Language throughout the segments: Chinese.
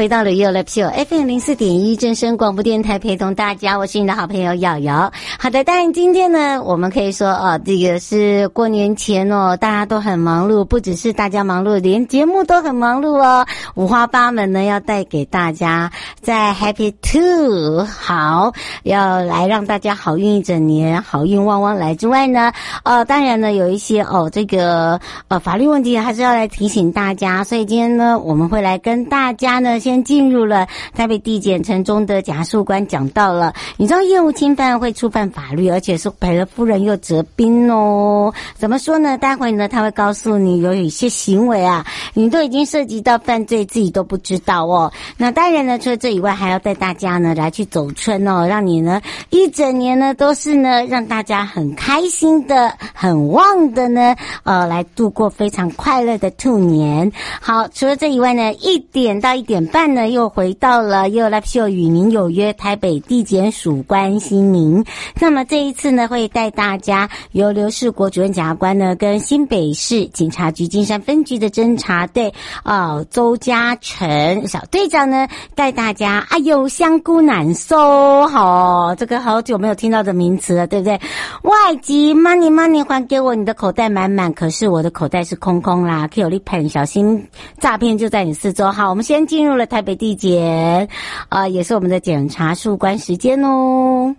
回到了 You Live Show FM 零四点一正声广播电台，陪同大家，我是你的好朋友瑶瑶。好的，当然今天呢，我们可以说哦，这个是过年前哦，大家都很忙碌，不只是大家忙碌，连节目都很忙碌哦，五花八门呢，要带给大家在 Happy Two 好，要来让大家好运一整年，好运旺旺来之外呢，呃，当然呢，有一些哦，这个呃法律问题还是要来提醒大家，所以今天呢，我们会来跟大家呢。先进入了台北地检陈忠德检察官讲到了，你知道业务侵犯会触犯法律，而且是赔了夫人又折兵哦。怎么说呢？待会呢他会告诉你有一些行为啊，你都已经涉及到犯罪，自己都不知道哦。那当然呢，除了这以外，还要带大家呢来去走春哦，让你呢一整年呢都是呢让大家很开心的、很旺的呢，呃，来度过非常快乐的兔年。好，除了这以外呢，一点到一点。半呢，又回到了 You Live Show 与您有约，台北地检署关心您。那么这一次呢，会带大家由刘世国主任检察官呢，跟新北市警察局金山分局的侦查队哦、周嘉诚小队长呢，带大家。哎呦，香菇难收，好，这个好久没有听到的名词了，对不对？外籍 money money 还给我，你的口袋满满，可是我的口袋是空空啦。Q 力盘，小心诈骗就在你四周。好，我们先进入。台北地检，啊、也是我们的检察事务官时间哦。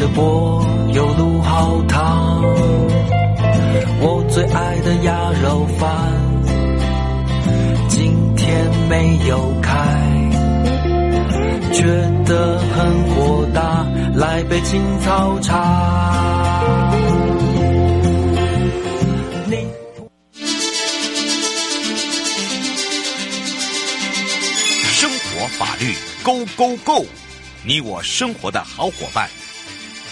晒得我有路好汤。我最爱的鸭肉饭，今天没有开，觉得很火大，来杯青草茶。生活法律。Go Go Go！你我生活的好伙伴，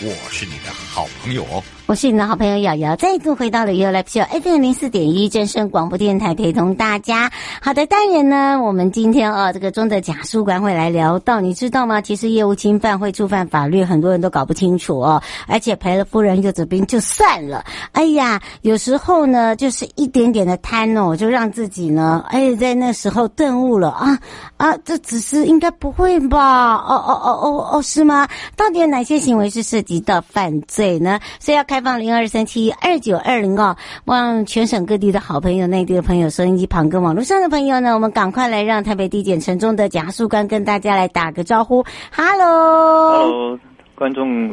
我是你的好朋友哦。我是你的好朋友瑶瑶，再度回到了 U Live Show FM 零四点一正声广播电台，陪同大家。好的，当然呢，我们今天啊，这个中的贾书馆会来聊到，你知道吗？其实业务侵犯会触犯法律，很多人都搞不清楚哦。而且赔了夫人又折兵就算了，哎呀，有时候呢，就是一点点的贪哦，就让自己呢，哎，在那时候顿悟了啊啊，这只是应该不会吧？哦哦哦哦哦，是吗？到底有哪些行为是涉及到犯罪呢？所以要开。开放零二三七二九二零哦，望全省各地的好朋友、内地的朋友、收音机旁跟网络上的朋友呢，我们赶快来让台北地检陈忠德检察官跟大家来打个招呼。，Hello 观众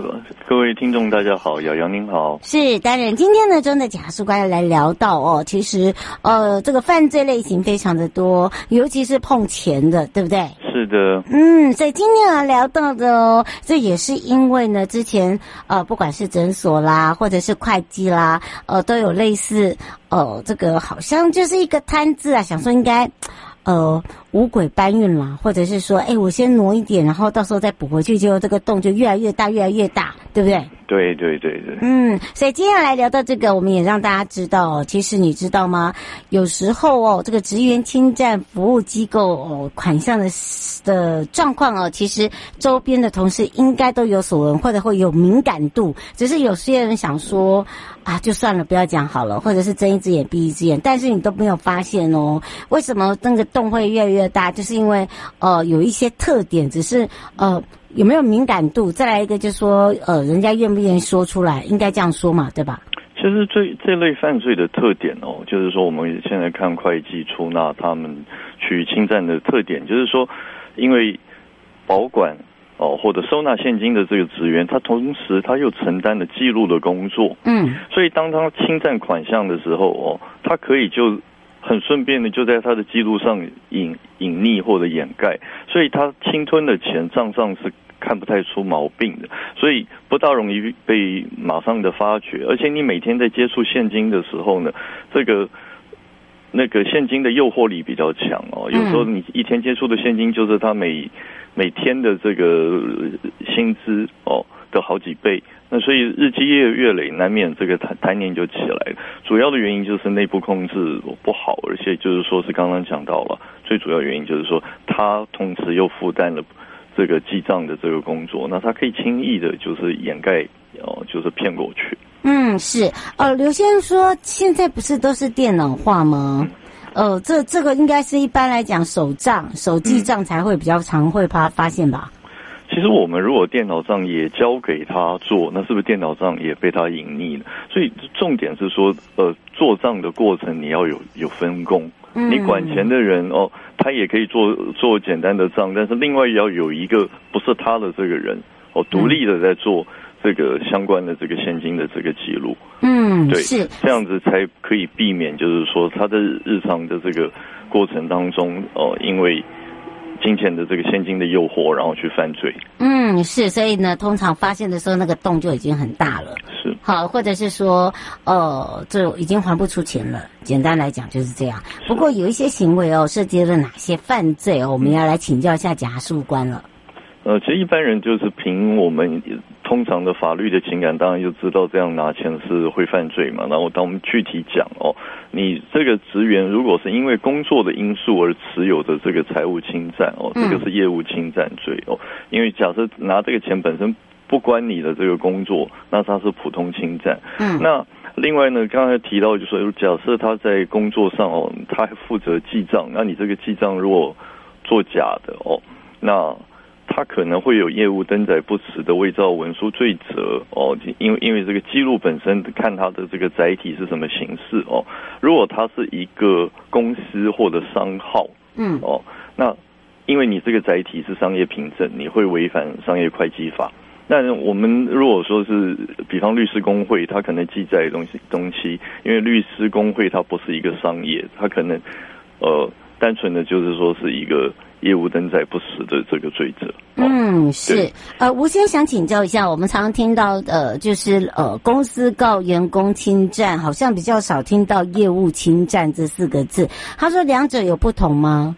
各位听众大家好，瑶瑶您好。是，当然今天呢，忠德检察官要来聊到哦，其实呃，这个犯罪类型非常的多，尤其是碰钱的，对不对？是的，嗯，所以今天要聊到的哦，这也是因为呢，之前呃，不管是诊所啦，或者是会计啦，呃，都有类似，呃，这个好像就是一个贪字啊，想说应该，呃。五鬼搬运啦，或者是说，哎，我先挪一点，然后到时候再补回去，结果这个洞就越来越大，越来越大，对不对？对对对对。嗯，所以接下来聊到这个，我们也让大家知道，其实你知道吗？有时候哦，这个职员侵占服务机构哦款项的的状况哦，其实周边的同事应该都有所闻，或者会有敏感度，只是有些人想说啊，就算了，不要讲好了，或者是睁一只眼闭一只眼，但是你都没有发现哦，为什么那个洞会越来越的大，就是因为呃有一些特点，只是呃有没有敏感度，再来一个就是说呃人家愿不愿意说出来，应该这样说嘛，对吧？其实这这类犯罪的特点哦，就是说我们现在看会计出纳他们去侵占的特点，就是说因为保管。哦，或者收纳现金的这个职员，他同时他又承担了记录的工作，嗯，所以当他侵占款项的时候，哦，他可以就很顺便的就在他的记录上隐隐匿或者掩盖，所以他侵吞的钱账上是看不太出毛病的，所以不大容易被马上的发觉，而且你每天在接触现金的时候呢，这个。那个现金的诱惑力比较强哦，有时候你一天接触的现金就是他每每天的这个薪资哦的好几倍，那所以日积月月累，难免这个贪贪念就起来了。主要的原因就是内部控制不好，而且就是说是刚刚讲到了，最主要原因就是说他同时又负担了这个记账的这个工作，那他可以轻易的就是掩盖哦，就是骗过去。嗯，是，呃，刘先生说现在不是都是电脑化吗？嗯、呃，这这个应该是一般来讲手账、手记账才会比较常会发发现吧？其实我们如果电脑账也交给他做，那是不是电脑账也被他隐匿了？所以重点是说，呃，做账的过程你要有有分工，嗯、你管钱的人哦，他也可以做做简单的账，但是另外也要有一个不是他的这个人哦，独立的在做。嗯这个相关的这个现金的这个记录，嗯，对，是这样子才可以避免，就是说他的日常的这个过程当中，哦，因为金钱的这个现金的诱惑，然后去犯罪。嗯，是，所以呢，通常发现的时候，那个洞就已经很大了。是，好，或者是说，呃，就已经还不出钱了。简单来讲就是这样。不过有一些行为哦，涉及了哪些犯罪哦，我们要来请教一下贾树官了。呃，其实一般人就是凭我们通常的法律的情感，当然就知道这样拿钱是会犯罪嘛。然后当我们具体讲哦，你这个职员如果是因为工作的因素而持有的这个财务侵占哦，这个是业务侵占罪哦。因为假设拿这个钱本身不关你的这个工作，那他是普通侵占。嗯。那另外呢，刚才提到就是说，假设他在工作上哦，他还负责记账，那你这个记账如果做假的哦，那。他可能会有业务登载不实的伪造文书罪责哦，因为因为这个记录本身看它的这个载体是什么形式哦，如果它是一个公司或者商号，嗯哦，那因为你这个载体是商业凭证，你会违反商业会计法。那我们如果说是比方律师工会，它可能记载东西东西，因为律师工会它不是一个商业，它可能呃单纯的就是说是一个。业务登载不实的这个罪责。嗯，是。呃，吴先生想请教一下，我们常常听到呃，就是呃，公司告员工侵占，好像比较少听到业务侵占这四个字。他说两者有不同吗？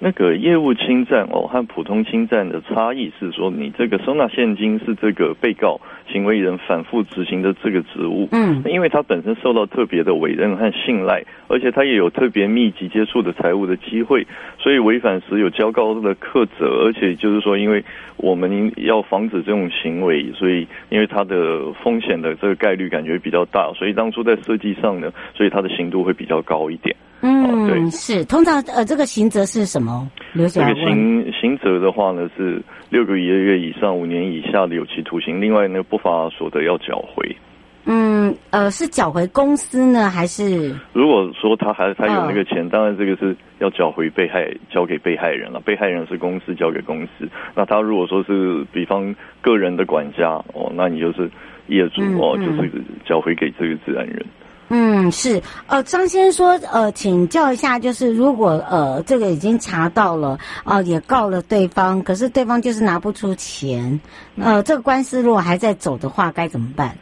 那个业务侵占哦，和普通侵占的差异是说，你这个收纳现金是这个被告行为人反复执行的这个职务，嗯，因为他本身受到特别的委任和信赖，而且他也有特别密集接触的财务的机会，所以违反时有较高的课责，而且就是说，因为我们要防止这种行为，所以因为它的风险的这个概率感觉比较大，所以当初在设计上呢，所以它的刑度会比较高一点。嗯，对，是通常呃，这个刑责是什么？这个刑刑责的话呢，是六个月以上五年以下的有期徒刑。另外呢，不法所得要缴回。嗯，呃，是缴回公司呢，还是？如果说他还他有那个钱，哦、当然这个是要缴回被害，交给被害人了。被害人是公司，交给公司。那他如果说是比方个人的管家哦，那你就是业主哦，就是缴回给这个自然人。嗯，是，呃，张先生说，呃，请教一下，就是如果呃这个已经查到了，哦、呃，也告了对方，可是对方就是拿不出钱，呃，这个官司如果还在走的话，该怎么办？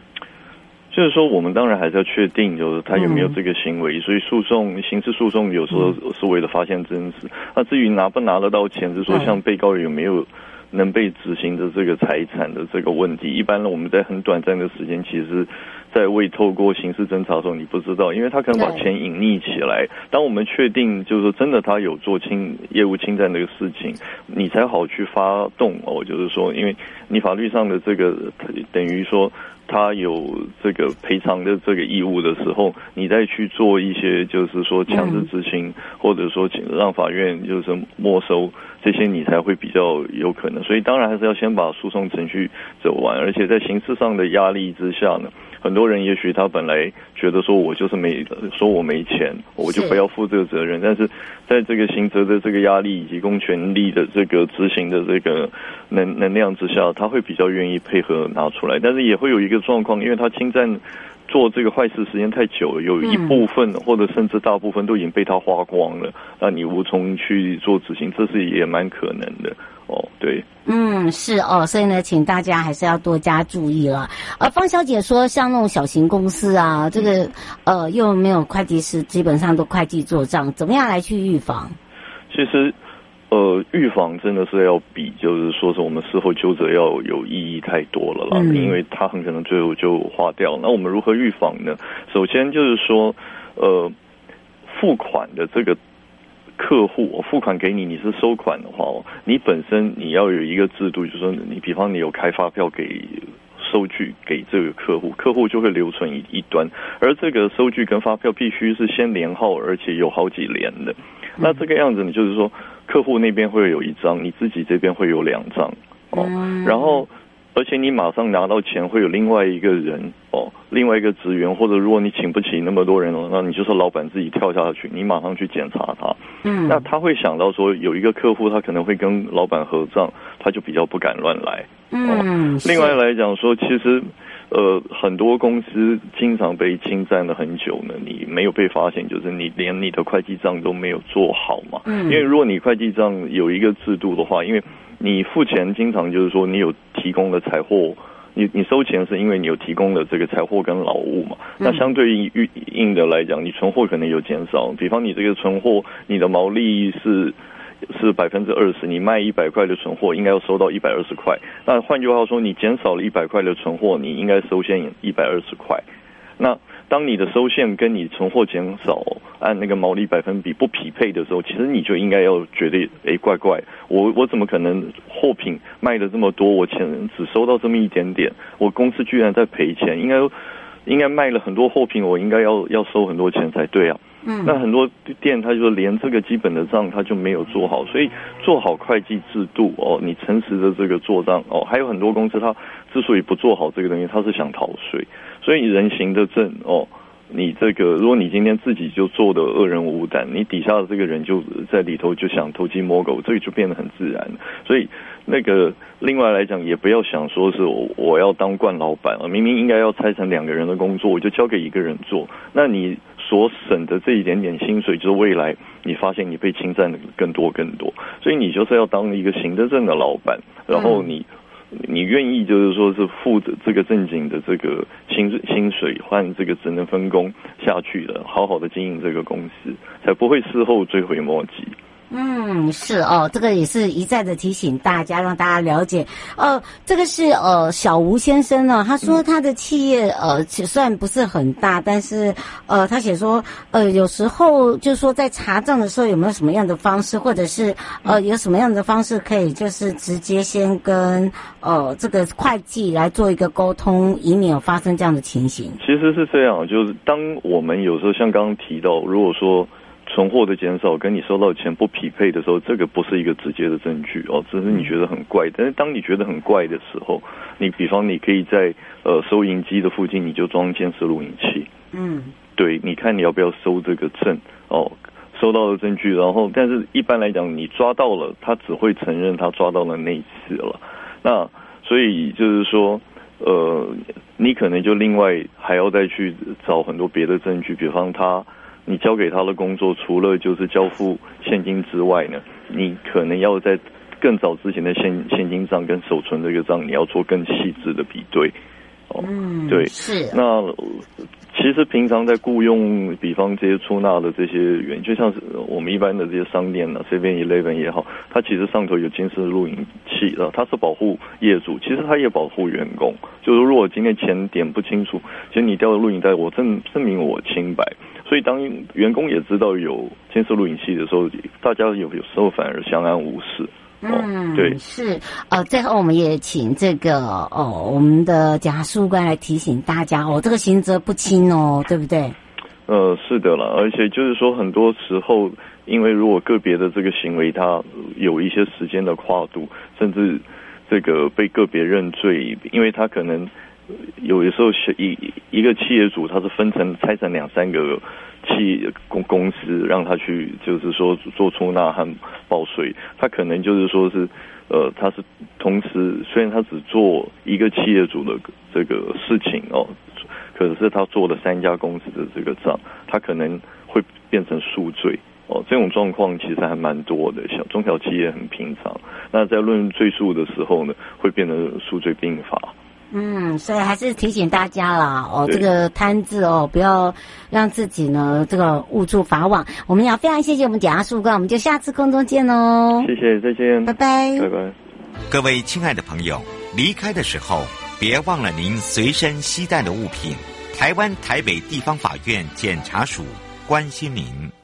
就是说，我们当然还是要确定，就是他有没有这个行为，嗯、所以诉讼、刑事诉讼有时候是为了发现真实。那至于拿不拿得到钱，是说像被告有没有能被执行的这个财产的这个问题，一般呢，我们在很短暂的时间，其实。在未透过刑事侦查的时候，你不知道，因为他可能把钱隐匿起来。当我们确定就是说真的他有做侵业务侵占这个事情，你才好去发动哦。就是说，因为你法律上的这个等于说他有这个赔偿的这个义务的时候，你再去做一些就是说强制执行，或者说让法院就是没收这些，你才会比较有可能。所以当然还是要先把诉讼程序走完，而且在刑事上的压力之下呢。很多人也许他本来觉得说，我就是没说我没钱，我就不要负这个责任。但是在这个刑责的这个压力以及公权力的这个执行的这个能能量之下，他会比较愿意配合拿出来。但是也会有一个状况，因为他侵占做这个坏事时间太久了，有一部分或者甚至大部分都已经被他花光了，那你无从去做执行，这是也蛮可能的。哦，对，嗯，是哦，所以呢，请大家还是要多加注意了。呃，方小姐说，像那种小型公司啊，这个呃，又没有会计师，基本上都会计做账，怎么样来去预防？其实，呃，预防真的是要比，就是说是我们事后纠责要有意义太多了啦，嗯、因为它很可能最后就花掉。那我们如何预防呢？首先就是说，呃，付款的这个。客户，我付款给你，你是收款的话，你本身你要有一个制度，就是说，你比方你有开发票给收据给这个客户，客户就会留存一一端，而这个收据跟发票必须是先连号，而且有好几连的。那这个样子，你就是说，客户那边会有一张，你自己这边会有两张哦，然后。而且你马上拿到钱，会有另外一个人哦，另外一个职员，或者如果你请不起那么多人了，那你就是老板自己跳下去，你马上去检查他。嗯，那他会想到说，有一个客户他可能会跟老板合账，他就比较不敢乱来。嗯，另外来讲说，其实呃很多公司经常被侵占了很久呢，你没有被发现，就是你连你的会计账都没有做好嘛。嗯，因为如果你会计账有一个制度的话，因为你付钱经常就是说你有提供的财货，你你收钱是因为你有提供的这个财货跟劳务嘛？那相对于应的来讲，你存货可能有减少。比方你这个存货，你的毛利是是百分之二十，你卖一百块的存货，应该要收到一百二十块。那换句话说，你减少了一百块的存货，你应该收现一百二十块。那当你的收现跟你存货减少按那个毛利百分比不匹配的时候，其实你就应该要觉得，哎，怪怪，我我怎么可能货品卖的这么多，我钱只收到这么一点点，我公司居然在赔钱，应该应该卖了很多货品，我应该要要收很多钱才对啊。嗯，那很多店他就连这个基本的账他就没有做好，所以做好会计制度哦，你诚实的这个做账哦，还有很多公司他之所以不做好这个东西，他是想逃税。所以人行的正哦，你这个，如果你今天自己就做的恶人无胆，你底下的这个人就在里头就想偷鸡摸狗，这个就变得很自然。所以那个另外来讲，也不要想说是我我要当惯老板啊，明明应该要拆成两个人的工作，我就交给一个人做。那你所省的这一点点薪水，就是未来你发现你被侵占的更多更多。所以你就是要当一个行得正的老板，然后你。你愿意就是说是负责这个正经的这个薪薪水换这个职能分工下去的，好好的经营这个公司，才不会事后追悔莫及。嗯，是哦，这个也是一再的提醒大家，让大家了解。呃，这个是呃小吴先生呢，他说他的企业呃虽然不是很大，但是呃他写说呃有时候就是说在查账的时候有没有什么样的方式，或者是呃有什么样的方式可以就是直接先跟呃这个会计来做一个沟通，以免有发生这样的情形。其实是这样，就是当我们有时候像刚刚提到，如果说。存货的减少跟你收到的钱不匹配的时候，这个不是一个直接的证据哦，只是你觉得很怪。但是当你觉得很怪的时候，你比方你可以在呃收银机的附近你就装监视录影器，嗯，对，你看你要不要收这个证哦，收到的证据，然后但是一般来讲你抓到了，他只会承认他抓到了那一次了。那所以就是说，呃，你可能就另外还要再去找很多别的证据，比方他。你交给他的工作，除了就是交付现金之外呢，你可能要在更早之前的现现金账跟手存这个账，你要做更细致的比对。哦，嗯，对，是。那其实平常在雇佣，比方这些出纳的这些员，就像是我们一般的这些商店呢，Seven Eleven 也好，它其实上头有监视录影器啊，它是保护业主，其实它也保护员工。就是如果今天钱点不清楚，其实你调的录影带，我证证明我清白。所以，当员工也知道有监视录影器的时候，大家有有时候反而相安无事。嗯，对，是。呃，最后我们也请这个哦，我们的检察事官来提醒大家哦，这个刑责不轻哦，对不对？呃，是的了，而且就是说，很多时候，因为如果个别的这个行为，它有一些时间的跨度，甚至这个被个别认罪，因为他可能有的时候是一一个企业主，他是分成拆成两三个企业公公司，让他去就是说做出纳和报税，他可能就是说是呃，他是同时虽然他只做一个企业主的这个事情哦。可是他做了三家公司的这个账，他可能会变成数罪哦。这种状况其实还蛮多的，小中小企业很平常。那在论罪数的时候呢，会变成数罪并罚。嗯，所以还是提醒大家啦哦，这个贪字哦，不要让自己呢这个误触法网。我们要非常谢谢我们检察事务官，我们就下次空中见喽。谢谢，再见，拜拜，拜拜。各位亲爱的朋友，离开的时候。别忘了您随身携带的物品。台湾台北地方法院检察署关心您。